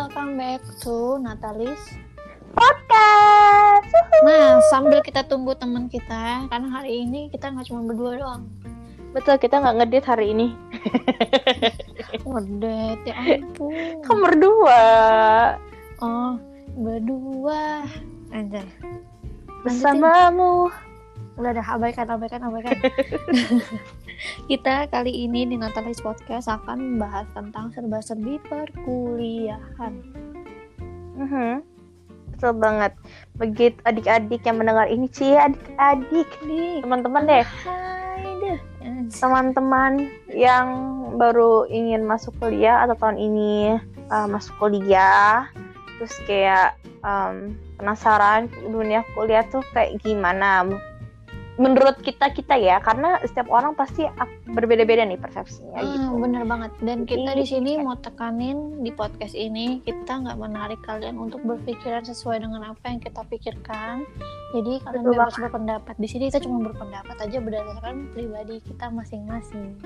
welcome back to Natalis podcast. Nah, sambil kita tunggu teman kita, karena hari ini kita nggak cuma berdua doang. Betul, kita nggak ngedit hari ini. Ngedate, ya ampun. Kan berdua. Oh, berdua. Anjay. Bersamamu. Udah dah, abaikan, abaikan, abaikan. kita kali ini di Natalis Podcast akan membahas tentang serba-serbi perkuliahan. Mhm. Betul banget. Begitu adik-adik yang mendengar ini, Cie, adik-adik, Nih, teman-teman deh, teman-teman yang baru ingin masuk kuliah atau tahun ini uh, masuk kuliah, terus kayak um, penasaran dunia kuliah tuh kayak gimana? Menurut kita kita ya, karena setiap orang pasti berbeda-beda nih persepsinya Ah, gitu. bener banget. Dan kita di sini mau tekanin di podcast ini kita nggak menarik kalian untuk berpikiran sesuai dengan apa yang kita pikirkan. Jadi kalian Betul bebas berpendapat. Di sini kita cuma berpendapat aja berdasarkan pribadi kita masing-masing.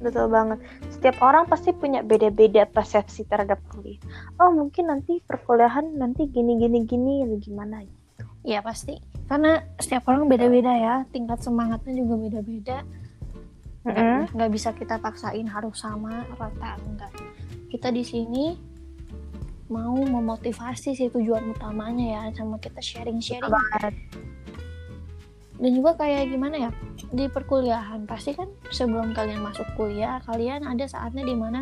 Betul banget. Setiap orang pasti punya beda-beda persepsi terhadap kuliah. Oh mungkin nanti perkuliahan nanti gini gini gini gimana? Iya pasti. Karena setiap orang beda-beda ya. Tingkat semangatnya juga beda-beda. Nggak- Nggak bisa kita paksain harus sama rata enggak. Kita di sini mau memotivasi sih tujuan utamanya ya sama kita sharing-sharing banget. dan juga kayak gimana ya di perkuliahan pasti kan sebelum kalian masuk kuliah kalian ada saatnya di mana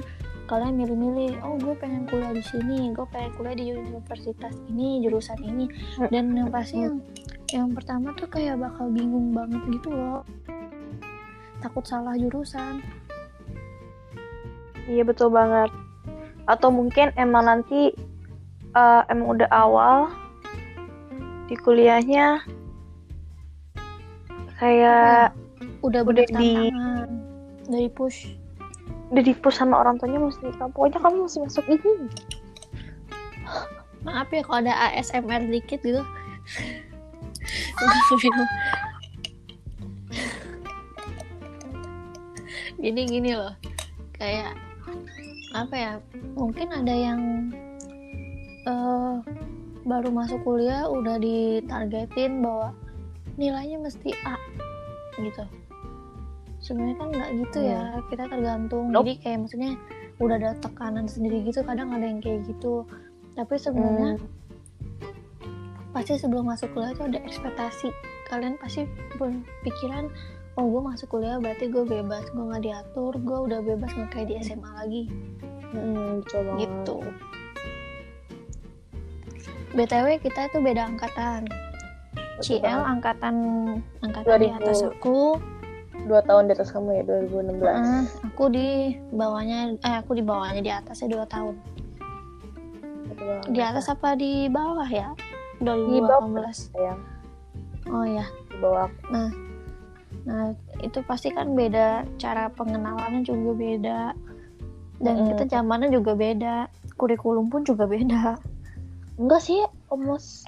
kalian milih-milih oh gue pengen kuliah di sini gue pengen kuliah di universitas ini jurusan ini. Dan yang pasti yang yang pertama tuh kayak bakal bingung banget gitu loh. Takut salah jurusan. Iya betul banget. Atau mungkin emang nanti uh, emang udah awal di kuliahnya kayak udah Udah di- dari push udah dipush sama orang tuanya mesti kamu pokoknya kamu mesti masuk ini. maaf ya kalau ada ASMR dikit gitu. Gini gini loh. Kayak apa ya mungkin ada yang eh baru masuk kuliah udah ditargetin bahwa nilainya mesti A gitu sebenarnya kan nggak gitu ya kita tergantung Nope. jadi kayak maksudnya udah ada tekanan sendiri gitu kadang ada yang kayak gitu tapi sebenarnya Hmm. pasti sebelum masuk kuliah itu ada ekspektasi kalian pasti berpikiran oh gue masuk kuliah berarti gue bebas gue nggak diatur gue udah bebas nggak kayak di SMA lagi Mm, banget. gitu btw kita itu beda angkatan Betul CL banget. angkatan angkatan di 2000. atas aku Dua tahun di atas kamu ya 2016. eh, aku di bawahnya eh aku di bawahnya di atasnya dua tahun di atas apa di bawah ya Di bawah 2018 sayang oh ya di bawah Nah, itu pasti kan beda cara pengenalannya juga beda. Dan Mm-mm. kita zamannya juga beda. Kurikulum pun juga beda. enggak sih almost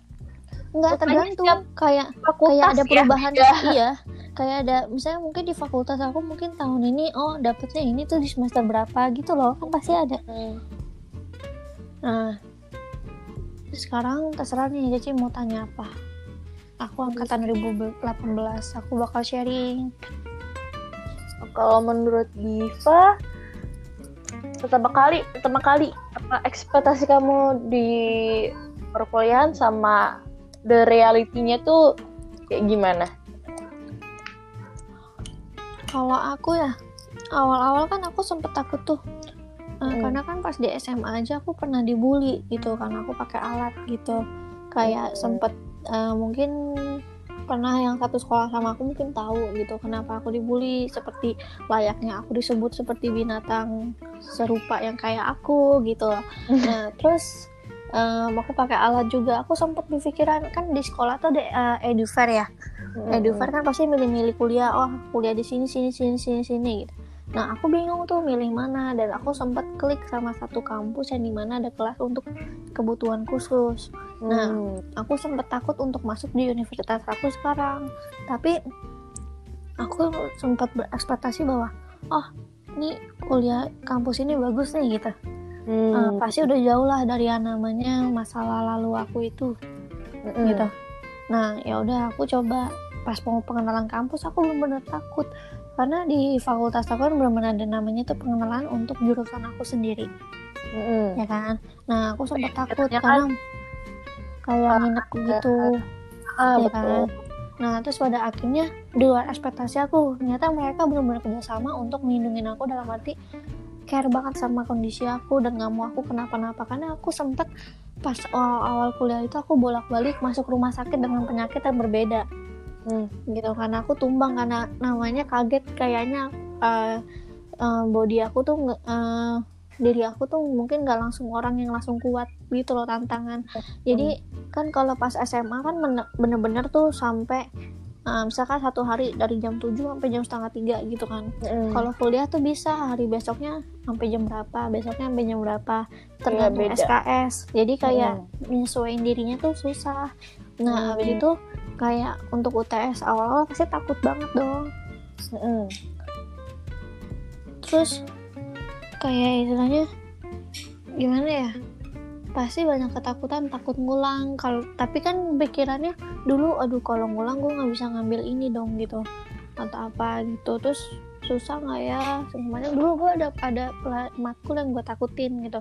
Enggak tergantung kayak kayak ada ya, perubahan beda. iya. Kayak ada misalnya mungkin di fakultas aku mungkin tahun ini oh dapetnya ini tuh di semester berapa gitu loh. Kan pasti ada. Hmm. Nah, sekarang terserah nih Cici mau tanya apa. Aku angkatan 2018, aku bakal sharing. Kalau menurut Diva pertama kali pertama kali apa ekspektasi kamu di perkuliahan sama the reality-nya tuh kayak gimana? Kalau aku ya awal-awal kan aku sempet takut tuh Hmm. karena kan pas di SMA aja aku pernah dibully gitu karena aku pakai alat gitu kayak Hmm. sempet eh, mungkin pernah yang satu sekolah sama aku mungkin tahu gitu kenapa aku dibully seperti layaknya aku disebut seperti binatang serupa yang kayak aku gitu nah terus em, aku pakai alat juga aku sempat berpikiran kan di sekolah tuh ada eh, edufair ya Edufair kan pasti milih-milih kuliah, oh kuliah di sini sini sini sini sini gitu. Nah aku bingung tuh milih mana dan aku sempat klik sama satu kampus yang di mana ada kelas untuk kebutuhan khusus. Nah, Hmm. Aku sempat takut untuk masuk di universitas aku sekarang, tapi aku sempat berekspektasi bahwa oh ini kuliah kampus ini bagus nih gitu. Hmm. uh, pasti udah jauh lah dari yang namanya masalah lalu aku itu Mm-mm. gitu nah ya udah aku coba pas mau pengenalan kampus aku benar-benar takut karena di fakultas aku kan benar-benar ada namanya tuh pengenalan untuk jurusan aku sendiri Mm-mm. ya kan nah aku sempat takut Katanya karena kayak Ah, nginep gitu Ah, ya betul. kan nah terus pada akhirnya di luar ekspektasi aku ternyata mereka benar-benar kerjasama untuk melindungi aku dalam arti care banget sama kondisi aku dan nggak mau aku kenapa-napa. Karena aku sempet pas awal-awal kuliah itu aku bolak-balik masuk rumah sakit dengan penyakit yang berbeda. Hmm. gitu karena aku tumbang karena namanya kaget kayaknya eh, eh, body aku tuh eh, diri aku tuh mungkin nggak langsung orang yang langsung kuat gitu loh tantangan. Jadi kan kalau pas SMA kan bener- bener-bener tuh sampai eh, misalkan satu hari dari jam 7 sampai jam setengah tiga gitu kan Mm-mm. kalau kuliah tuh bisa hari besoknya sampai jam berapa besoknya sampai jam berapa tergantung beda. SKS jadi kayak Mm. menyesuaikan dirinya tuh susah nah Hmm. habis itu kayak untuk UTS awal-awal pasti takut banget dong Mm-mm. terus kayak istilahnya gimana ya pasti banyak ketakutan takut ngulang. Kalau tapi kan pikirannya dulu aduh kalau ngulang gue nggak bisa ngambil ini dong gitu. Atau apa gitu. Terus susah nggak ya? Semuanya dulu gue ada ada matkul yang gue takutin gitu.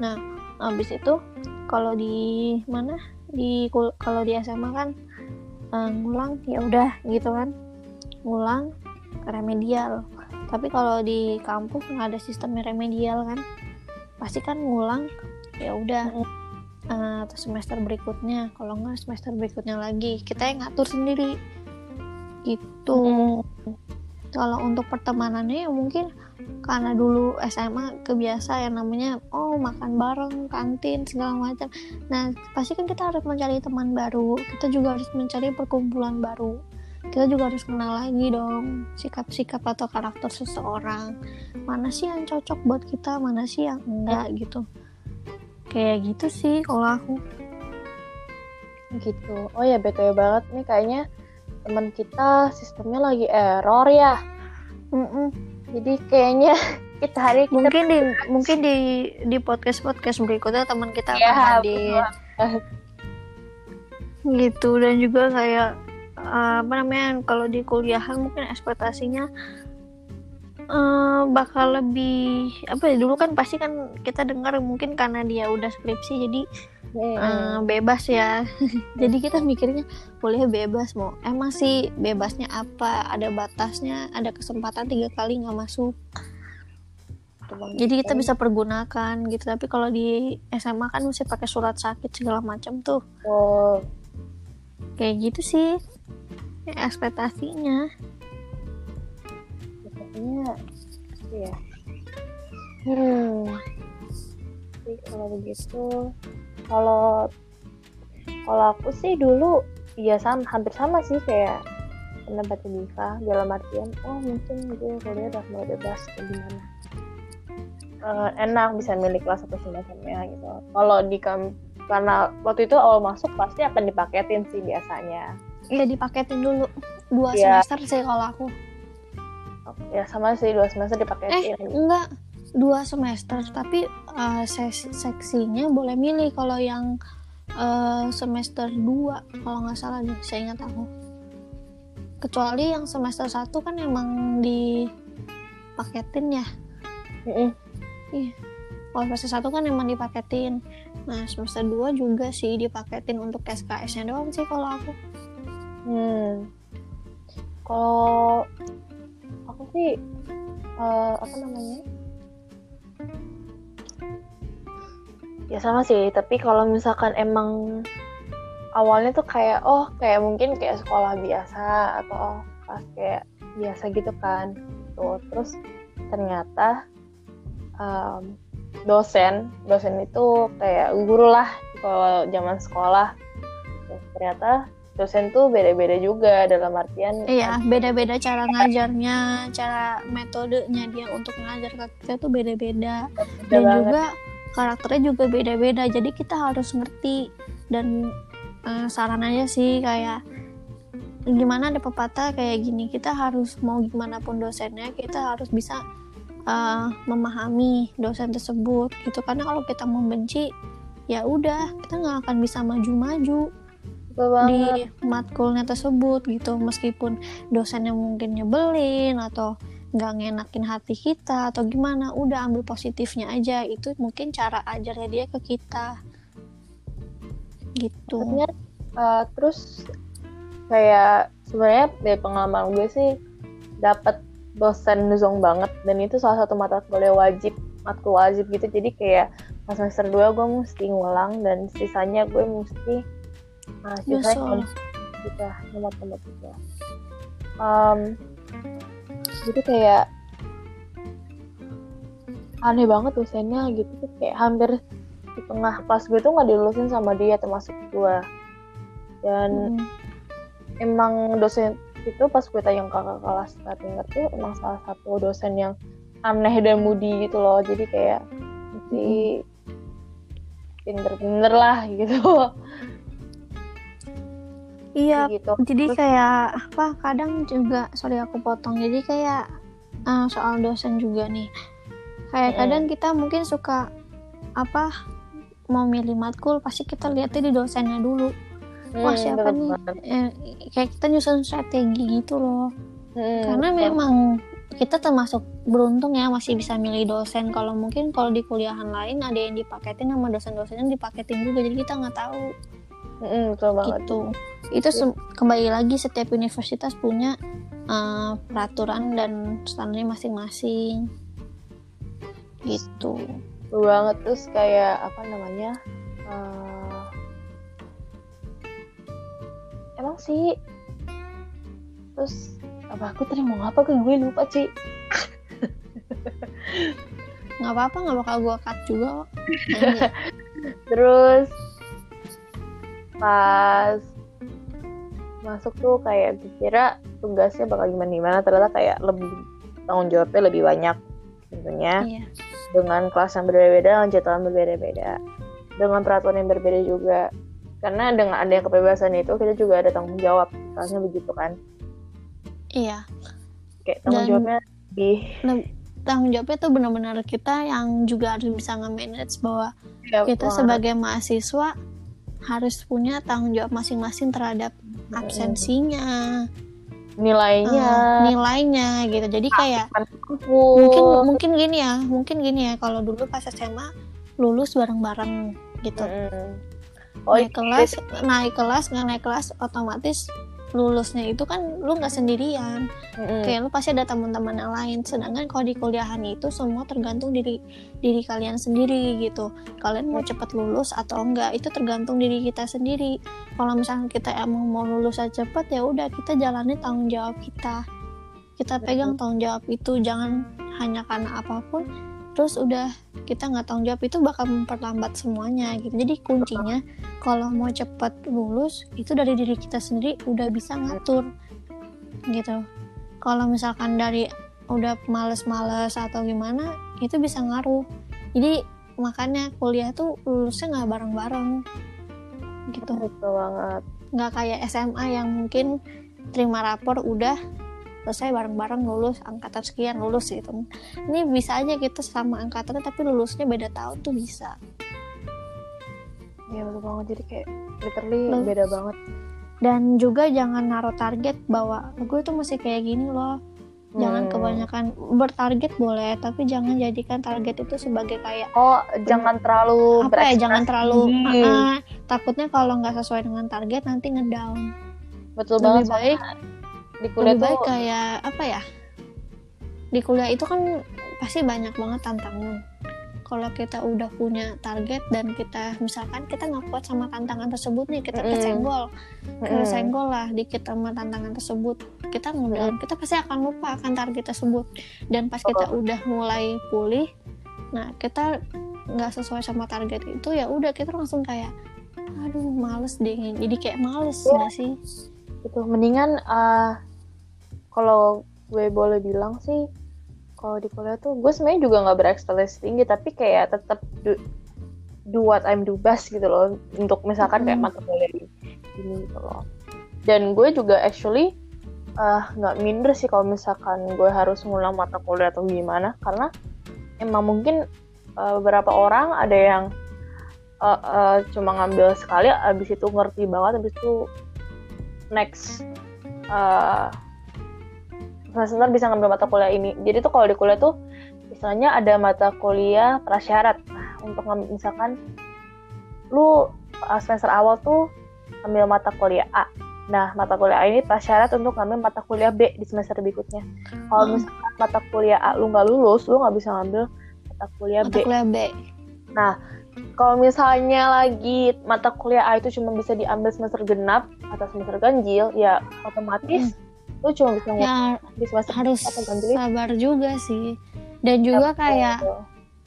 Nah habis itu kalau di mana? Di kalau di SMA kan eh, ngulang ya udah gitu kan. Ngulang remedial. Tapi kalau di kampus nggak ada sistem remedial kan. Pasti kan ngulang ya udah eh, atau semester berikutnya. Kalau nggak semester berikutnya lagi. Kita yang ngatur sendiri. Gitu. Kalau untuk pertemanannya ya mungkin karena dulu SMA kebiasa yang namanya oh makan bareng kantin segala macam. Nah pasti kan kita harus mencari teman baru. Kita juga harus mencari perkumpulan baru. Kita juga harus kenal lagi dong sikap-sikap atau karakter seseorang. Mana sih yang cocok buat kita mana sih yang enggak gitu kayak gitu sih kalau aku. Gitu. Oh ya btw banget nih. Kayaknya teman kita sistemnya lagi error ya. Mm-mm. jadi kayaknya kita hari kita mungkin di mungkin di di podcast podcast berikutnya teman kita akan Ya, hadir gitu. Dan juga kayak eh, apa namanya kalau di kuliahan mungkin ekspektasinya eh, bakal lebih apa ya dulu kan pasti kan kita dengar mungkin karena dia udah skripsi jadi Mm-mm. eh, bebas ya. Jadi kita mikirnya boleh bebas mau emang sih bebasnya apa? Ada batasnya ada kesempatan tiga kali nggak masuk. Jadi kita bisa pergunakan gitu. Tapi kalau di SMA kan mesti pakai surat sakit segala macam tuh. Oh, kayak gitu sih ya, ekspektasinya sepertinya ya hmm. Tapi kalau begitu kalau kalau aku sih dulu ya sama hampir sama sih kayak pendapat Diva dalam artian oh mungkin gue kuliah udah mulai bebas kayak gimana. Eh, enak bisa milih kelas atau semacamnya gitu. Kalau di karena waktu itu awal masuk pasti akan dipaketin sih biasanya. Ya dipaketin dulu. Dua Iya. semester sih kalau aku ya sama sih dua semester eh dipaketin enggak. Dua semester tapi eh, ses- seksinya boleh milih kalau yang eh, semester 2 kalau nggak salah deh saya ingat aku. Kecuali yang semester 1 kan emang dipaketin ya? Mm-mm. kalau semester 1 kan emang dipaketin. Nah semester 2 juga sih dipaketin untuk SKS nya doang sih kalau aku. Hmm. Kalau aku sih eh, apa namanya? Ya sama sih, tapi kalau misalkan emang awalnya tuh kayak oh kayak mungkin kayak sekolah biasa atau pas kayak biasa gitu kan. Tuh, terus ternyata em, dosen, dosen itu kayak guru lah kalau zaman sekolah. Terus ternyata dosen tuh beda-beda juga dalam artian iya beda-beda cara ngajarnya cara metodenya dia untuk ngajar ke kita tuh beda-beda. Beda dan banget. juga karakternya juga beda-beda jadi kita harus ngerti. Dan eh, saran aja sih kayak gimana ada pepatah kayak gini kita harus mau gimana pun dosennya kita harus bisa uh, memahami dosen tersebut. Gitu karena kalau kita membenci ya udah kita nggak akan bisa maju-maju di matkulnya tersebut gitu meskipun dosennya mungkin nyebelin atau nggak ngenakin hati kita atau gimana udah ambil positifnya aja. Itu mungkin cara ajarnya dia ke kita. Gitu. Artinya, uh, terus kayak sebenarnya dari pengalaman gue sih dapat dosen zong banget. Dan itu salah satu mata kuliah wajib matkul wajib gitu. Jadi kayak pas semester 2 gue mesti ngulang dan sisanya gue mesti nah sisanya gitu nomor-nomor juga. Um, jadi kayak aneh banget dosennya gitu tuh. Kayak hampir di tengah kelas gue tuh nggak dilulusin sama dia termasuk gue dan hmm. emang dosen itu pas gue tanya kakak kelas Katinger tuh emang salah satu dosen yang aneh dan mudi gitu loh. Jadi kayak mesti pinter-pinter lah gitu iya gitu. jadi Terus, kayak apa kadang juga sorry aku potong jadi kayak uh, soal dosen juga nih. Kayak hmm. kadang kita mungkin suka apa mau milih matkul pasti kita lihatnya di dosennya dulu. Hmm, wah siapa nih? eh, kayak kita nyusun strategi gitu loh. Hmm, karena betul. memang kita termasuk beruntung ya masih bisa milih dosen. Kalau mungkin kalau di kuliahan lain ada yang dipaketin sama dosen-dosennya dipaketin juga jadi kita nggak tahu hmm, betul banget. Gitu. Itu ya. kembali lagi setiap universitas punya uh, peraturan dan standarnya masing-masing. Gitu. Banget. Terus kayak apa namanya uh, emang sih terus apa aku tadi mau apa ke gue lupa Ci. Nggak apa-apa nggak bakal gue cut juga terus pas masuk tuh kayak dikira tugasnya bakal gimana gimana ternyata kayak lebih tanggung jawabnya lebih banyak tentunya. Iya. Dengan kelas yang berbeda-beda dengan jadwal berbeda-beda dengan peraturan yang berbeda juga. Karena dengan ada yang kebebasan itu kita juga ada tanggung jawab misalnya begitu kan. Iya. Kayak tanggung Dan, jawabnya di tanggung jawabnya tuh benar-benar kita yang juga harus bisa nge-manage bahwa ya, kita sebagai mahasiswa harus punya tanggung jawab masing-masing terhadap absensinya nilainya. uh, nilainya gitu. Jadi kayak mungkin mungkin gini ya mungkin gini ya. Kalau dulu pas SMA lulus bareng-bareng gitu. Mm. oh, naik kelas naik kelas nggak naik kelas otomatis lulusnya itu kan lu nggak sendirian. Mm-hmm. kayak lu pasti ada teman-teman yang lain. Sedangkan kalau di kuliahan itu semua tergantung diri diri kalian sendiri gitu. Kalian mau cepat lulus atau enggak itu tergantung diri kita sendiri. Kalau misalnya kita emang mau lulus aja cepat ya udah kita jalani tanggung jawab kita. Kita pegang tanggung jawab itu. Jangan hanya karena apa pun terus udah kita nggak tanggung jawab itu bakal memperlambat semuanya gitu. Jadi kuncinya kalau mau cepat lulus itu dari diri kita sendiri udah bisa ngatur gitu. Kalau misalkan dari udah males-males atau gimana itu bisa ngaruh. Jadi makanya kuliah tuh lulusnya nggak bareng-bareng gitu. Betul banget. Nggak kayak SMA yang mungkin terima rapor udah selesai bareng-bareng lulus angkatan sekian lulus gitu. Ini bisa aja kita sama angkatan tapi lulusnya beda tahun tuh bisa. Ya betul banget. Jadi kayak literally Loh. beda banget. Dan juga jangan naruh target bahwa gue tuh masih kayak gini loh. Jangan hmm. kebanyakan bertarget boleh tapi jangan jadikan target itu sebagai kayak oh jangan terlalu apa ya jangan terlalu uh, takutnya kalau nggak sesuai dengan target nanti ngedown. Betul lebih banget. baik di kuliah lebih baik kayak apa ya di kuliah itu kan pasti banyak banget tantangan kalau kita udah punya target dan kita misalkan kita nggak kuat sama tantangan tersebut nih kita mm. kesenggol mm. kesenggol lah dikit sama tantangan tersebut kita mudah mm. kita pasti akan lupa akan target tersebut dan pas kita oh. udah mulai pulih nah kita nggak sesuai sama target itu ya udah kita langsung kayak aduh males deh jadi kayak males yeah. gak sih itu mendingan uh, kalau gue boleh bilang sih kalau di kuliah tuh gue sebenarnya juga nggak berekspektasi tinggi tapi kayak tetap do, do what I'm do best gitu loh untuk misalkan kayak mata kuliah ini gitu loh. Dan gue juga actually eh, nggak minder sih kalau misalkan gue harus ngulang mata kuliah atau gimana karena emang mungkin uh, beberapa orang ada yang uh, uh, cuma ngambil sekali abis itu ngerti banget abis itu next uh, semester bisa ngambil mata kuliah ini. Jadi tuh kalau di kuliah tuh misalnya ada mata kuliah prasyarat. Nah untuk ngambil misalkan lu semester awal tuh ambil mata kuliah A. Nah mata kuliah A ini prasyarat untuk ngambil mata kuliah B di semester berikutnya. Kalau hmm. misalkan mata kuliah A lu nggak lulus lu nggak bisa ngambil mata kuliah mata B kuliah B. Nah kalau misalnya lagi mata kuliah A itu cuma bisa diambil semester genap atau semester ganjil ya otomatis hmm. Lu cuma bisa ya, semester harus sabar juga sih dan juga ya, kayak betul.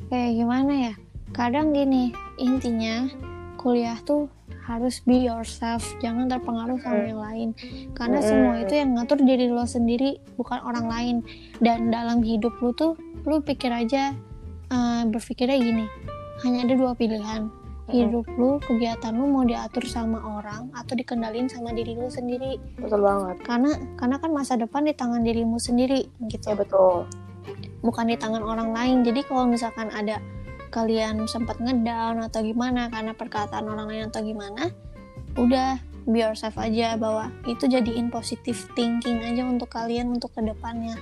kayak gimana ya kadang gini intinya kuliah tuh harus be yourself jangan terpengaruh sama hmm. yang lain karena hmm. semua itu yang ngatur diri lo sendiri bukan orang lain dan dalam hidup lo tuh lo pikir aja uh, berpikirnya gini hanya ada dua pilihan. Hidup lu kegiatan lu mau diatur sama orang atau dikendalin sama diri lu sendiri? Betul banget. Karena karena kan masa depan di tangan dirimu sendiri gitu. Ya betul. Bukan di tangan orang lain. Jadi kalau misalkan ada kalian sempat ngedown atau gimana karena perkataan orang lain atau gimana udah be yourself aja bahwa itu jadiin positive thinking aja untuk kalian untuk ke depannya.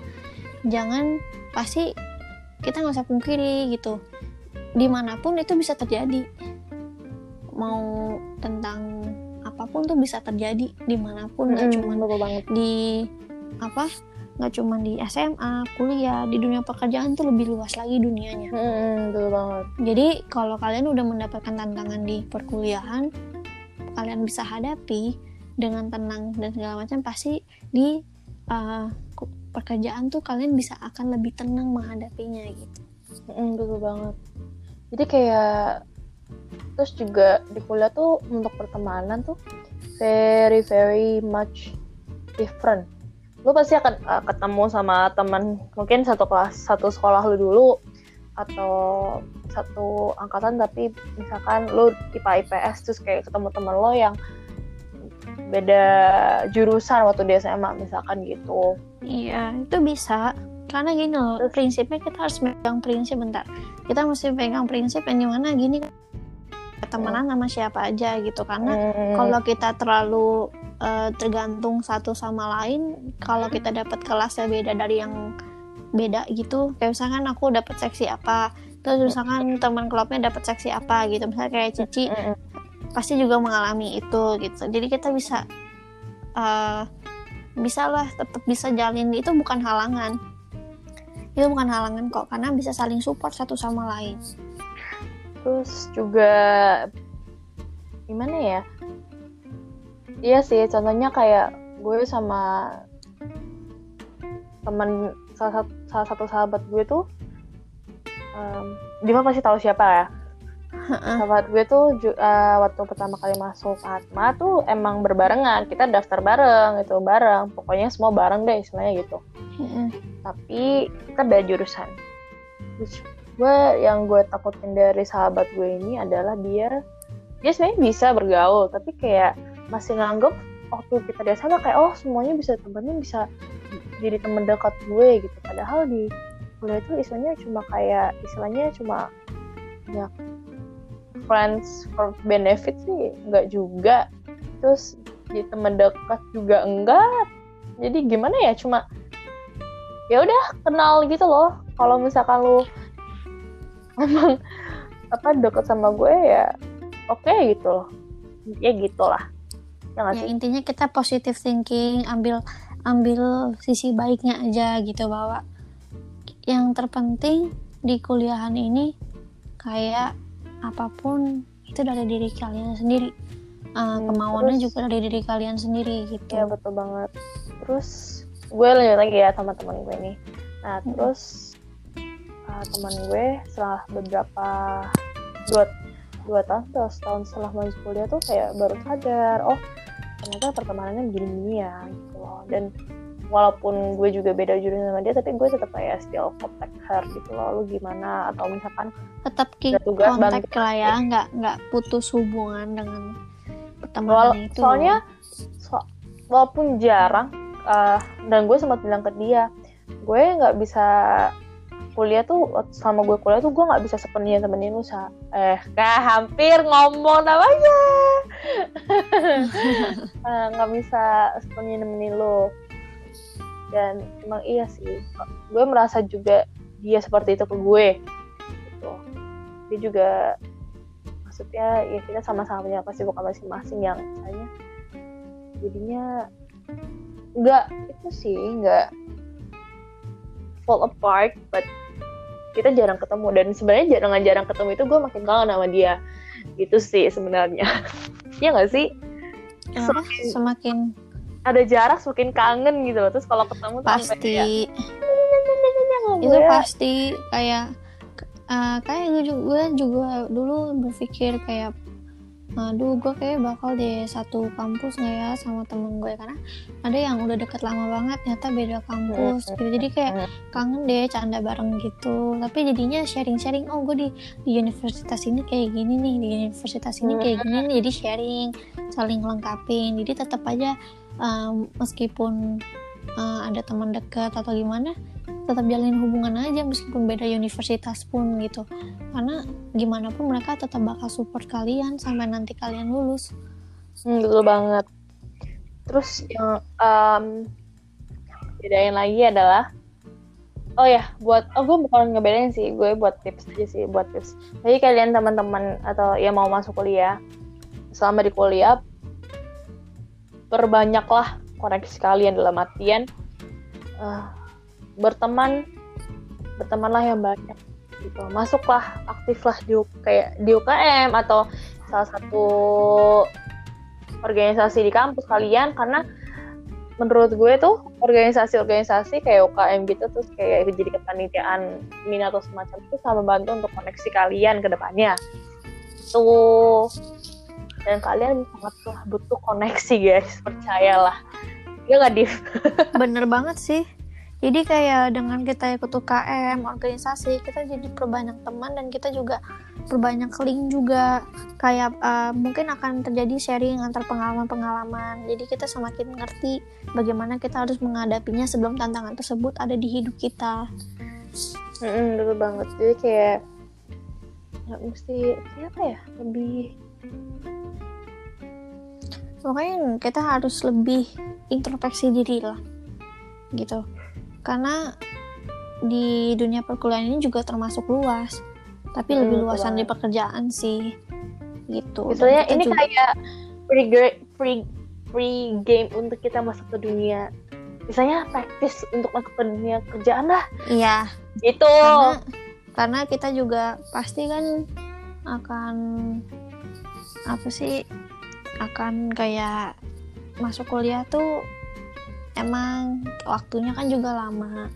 Jangan pasti kita nggak usah pungkiri gitu. Di mana pun itu bisa terjadi mau tentang apa pun tuh bisa terjadi di mana pun nggak hmm, cuma di apa nggak cuma di SMA, kuliah, di dunia pekerjaan tuh lebih luas lagi dunianya. Hmm, betul banget. Jadi kalau kalian udah mendapatkan tantangan di perkuliahan, kalian bisa hadapi dengan tenang dan segala macam pasti di uh, pekerjaan tuh kalian bisa akan lebih tenang menghadapinya gitu. Hmm, betul banget. Jadi kayak terus juga di kuliah tuh untuk pertemanan tuh very very much different. Lu pasti akan uh, ketemu sama teman mungkin satu kelas satu sekolah lu dulu atau satu angkatan tapi misalkan lu IPA IPS terus kayak ketemu teman lo yang beda jurusan waktu di SMA misalkan gitu. Iya itu bisa. Karena gini loh terus, prinsipnya kita harus megang prinsip bentar. Kita mesti pegang prinsip yang di mana gini temenan sama siapa aja gitu. Karena hmm. kalau kita terlalu uh, tergantung satu sama lain kalau kita dapat kelasnya beda dari yang beda gitu kayak misalkan aku dapat seksi apa terus misalkan teman klubnya dapat seksi apa gitu misalnya kayak Cici pasti juga mengalami itu gitu. Jadi kita bisa uh, bisa lah tetap bisa jalin itu bukan halangan. Itu bukan halangan kok karena bisa saling support satu sama lain terus juga gimana ya? Iya sih contohnya kayak gue sama teman salah satu salah satu sahabat gue tuh um, Dima pasti tahu siapa ya. Sahabat gue tuh uh, waktu pertama kali masuk Atma tuh emang berbarengan kita daftar bareng itu bareng. Pokoknya semua bareng deh istilahnya gitu. Tapi kita beda jurusan gue yang gue takutin dari sahabat gue ini adalah dia dia sebenarnya bisa bergaul tapi kayak masih nganggep waktu kita di SMA kayak oh semuanya bisa temenin bisa jadi temen dekat gue gitu. Padahal di kuliah itu istilahnya cuma kayak istilahnya cuma ya friends for benefit sih enggak juga. Terus jadi temen dekat juga enggak. Jadi gimana ya cuma ya udah kenal gitu loh. Kalau misalkan lu emang apa deket sama gue ya oke okay gitu loh. Ya gitulah ya, ya intinya kita positive thinking ambil ambil sisi baiknya aja gitu bahwa yang terpenting di kuliahan ini kayak apa pun itu dari diri kalian sendiri. Uh, hmm, kemauannya terus, juga dari diri kalian sendiri gitu. Ya betul banget. Terus gue lanjut lagi ya sama teman gue nih. Nah hmm. terus uh, teman gue setelah beberapa dua dua tahun atau setahun setelah masuk kuliah tuh kayak baru sadar oh ternyata pertemanannya begini-begini ya gitu loh. Dan walaupun gue juga beda jurusan sama dia tapi gue tetap kayak still contact her gitu loh. Lu gimana? Atau misalkan tetap tugas kontak lah ya nggak nggak putus hubungan dengan pertemanan Wala itu soalnya so, walaupun jarang uh, dan gue sempat bilang ke dia gue nggak bisa kuliah tuh sama gue kuliah tuh gue nggak bisa sepenuhnya temenin lu sa eh kah hampir ngomong namanya. Eh, nggak uh, bisa sepenuhnya nemenin lu dan emang iya sih gue merasa juga dia seperti itu ke gue. Gitu. Dia juga maksudnya ya kita sama-sama punya kesibukan masing-masing yang misalnya jadinya nggak itu sih nggak fall apart but kita jarang ketemu dan sebenarnya jarang jarang ketemu itu gue makin kangen sama dia gitu sih sebenarnya ya nggak sih semakin, semakin ada jarak semakin kangen gitu loh terus kalau ketemu pasti itu pasti kayak uh, kayak gue juga, juga dulu berpikir kayak aduh gue kayak bakal deh satu kampus nggak ya sama temen gue karena ada yang udah deket lama banget ternyata beda kampus gitu. Jadi kayak kangen deh canda bareng gitu. Tapi jadinya sharing-sharing oh gue di di universitas ini kayak gini nih di universitas ini kayak gini nih jadi sharing saling lengkapin. Jadi tetap aja um, meskipun uh, ada teman dekat atau gimana tetap jalin hubungan aja meskipun beda universitas pun gitu. Karena gimana pun mereka tetap bakal support kalian sampai nanti kalian lulus. Hmm, betul banget. Terus yang um, bedain lagi adalah oh ya buat oh gue bukan ngebedain sih gue buat tips aja sih buat tips. Jadi kalian teman-teman atau yang mau masuk kuliah selama di kuliah perbanyaklah koneksi kalian dalam artian uh, berteman bertemanlah yang banyak gitu. Masuklah aktiflah di kayak di UKM atau salah satu organisasi di kampus kalian. Karena menurut gue tuh organisasi-organisasi kayak UKM gitu terus kayak jadi kepanitiaan min atau semacam itu sama membantu untuk koneksi kalian ke depannya. Tuh dan kalian sangat butuh koneksi guys percayalah ya nggak Div bener banget sih jadi kayak dengan kita ikut UKM, organisasi, kita jadi perbanyak teman dan kita juga perbanyak link juga. Kayak uh, mungkin akan terjadi sharing antar pengalaman-pengalaman. Jadi kita semakin mengerti bagaimana kita harus menghadapinya sebelum tantangan tersebut ada di hidup kita. Mm -hmm, betul banget. Jadi kayak nggak mesti siapa ya lebih Pokoknya kita harus lebih introspeksi diri lah gitu. Karena di dunia perkuliahan ini juga termasuk luas tapi hmm, lebih luasan di pekerjaan sih gitu. Misalnya ini juga... kayak free free free game untuk kita masuk ke dunia. Misalnya praktis untuk masuk ke dunia kerjaan lah. Iya. Gitu. Karena, karena kita juga pasti kan akan apa sih akan kayak masuk kuliah tuh emang waktunya kan juga lama.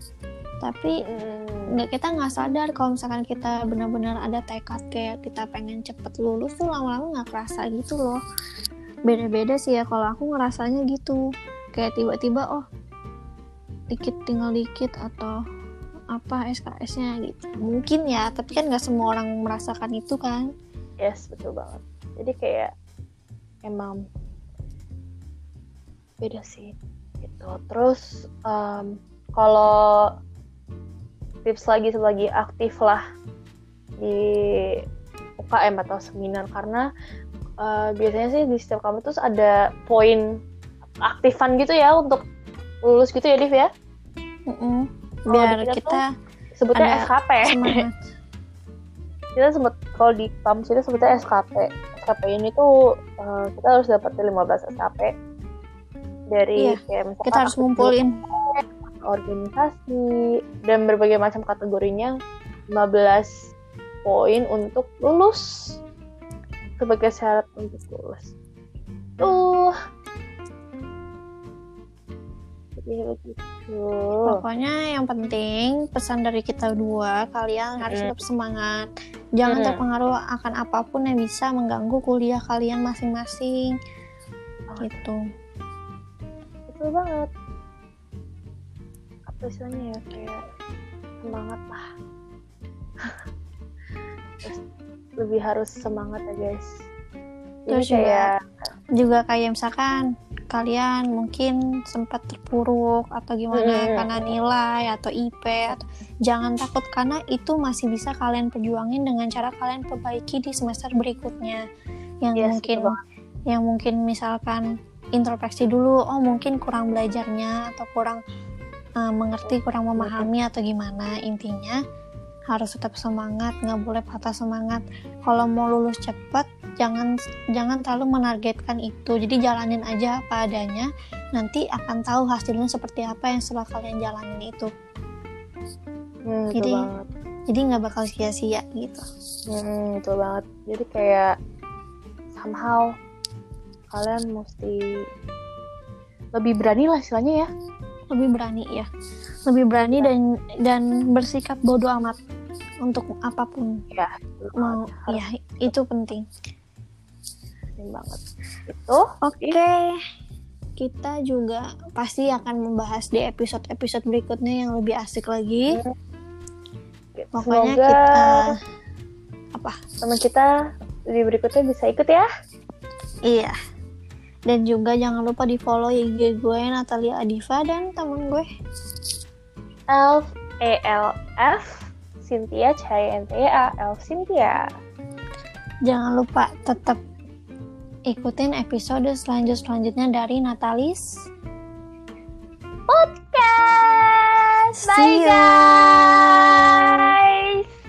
Tapi hmm. nggak kita nggak sadar kalau misalkan kita benar-benar ada tekad kayak kita pengen cepet lulus tuh lama-lama nggak kerasa gitu loh. Beda-beda sih ya kalau aku ngerasanya gitu. Kayak tiba-tiba oh dikit tinggal dikit atau apa SKS-nya gitu. Mungkin ya tapi kan nggak semua orang merasakan itu kan. Yes betul banget. Jadi kayak emang beda sih gitu. Terus um, kalau tips lagi sebagai aktif lah di UKM atau seminar karena uh, biasanya sih di setiap kampus ada poin aktifan gitu ya untuk lulus gitu ya Div ya? Mm -mm. biar kita, kita sebutnya SKP kita sebut kalau di kampus kita sebutnya SKP SKP ini tuh uh, kita harus dapat 15 SKP dari iya, kayak misalkan kita harus ngumpulin. organisasi dan berbagai macam kategorinya 15 poin untuk lulus sebagai syarat untuk lulus. Tuh Pokoknya yang penting pesan dari kita dua, kalian harus tetap semangat. Jangan terpengaruh akan apa pun yang bisa mengganggu kuliah kalian masing-masing. Gitu. Betul banget. Apa istilahnya ya? Kayak semangat lah. Terus, lebih harus semangat ya guys terus juga, juga kayak misalkan kalian mungkin sempat terpuruk atau gimana Hmm. karena nilai atau IP atau jangan takut karena itu masih bisa kalian perjuangin dengan cara kalian perbaiki di semester berikutnya. Yang Yes, mungkin betul yang mungkin misalkan introspeksi dulu oh mungkin kurang belajarnya atau kurang uh, mengerti kurang memahami atau gimana intinya harus tetap semangat nggak boleh patah semangat. Kalau mau lulus cepat jangan jangan terlalu menargetkan itu. Jadi jalanin aja apa adanya. Nanti akan tahu hasilnya seperti apa yang setelah kalian jalanin itu. Hmm, Jadi- banget. jadi nggak bakal sia-sia gitu. Hmm, betul banget. Jadi kayak somehow kalian mesti lebih berani lah istilahnya ya. lebih berani ya lebih berani dan dan bersikap bodoh amat untuk apa pun. Ya, mau ya itu penting penting banget. Itu Oke, kita juga pasti akan membahas di episode-episode berikutnya yang lebih asik lagi. Pokoknya semoga kita apa? teman kita di berikutnya bisa ikut ya. Iya. Dan juga jangan lupa di follow IG gue Natalia Adiva dan temen gue. Elf E L F Cynthia C N T A Elf Cynthia. Jangan lupa tetap Ikutin episode selanjut-selanjutnya dari Natalis Podcast. Bye ya. guys.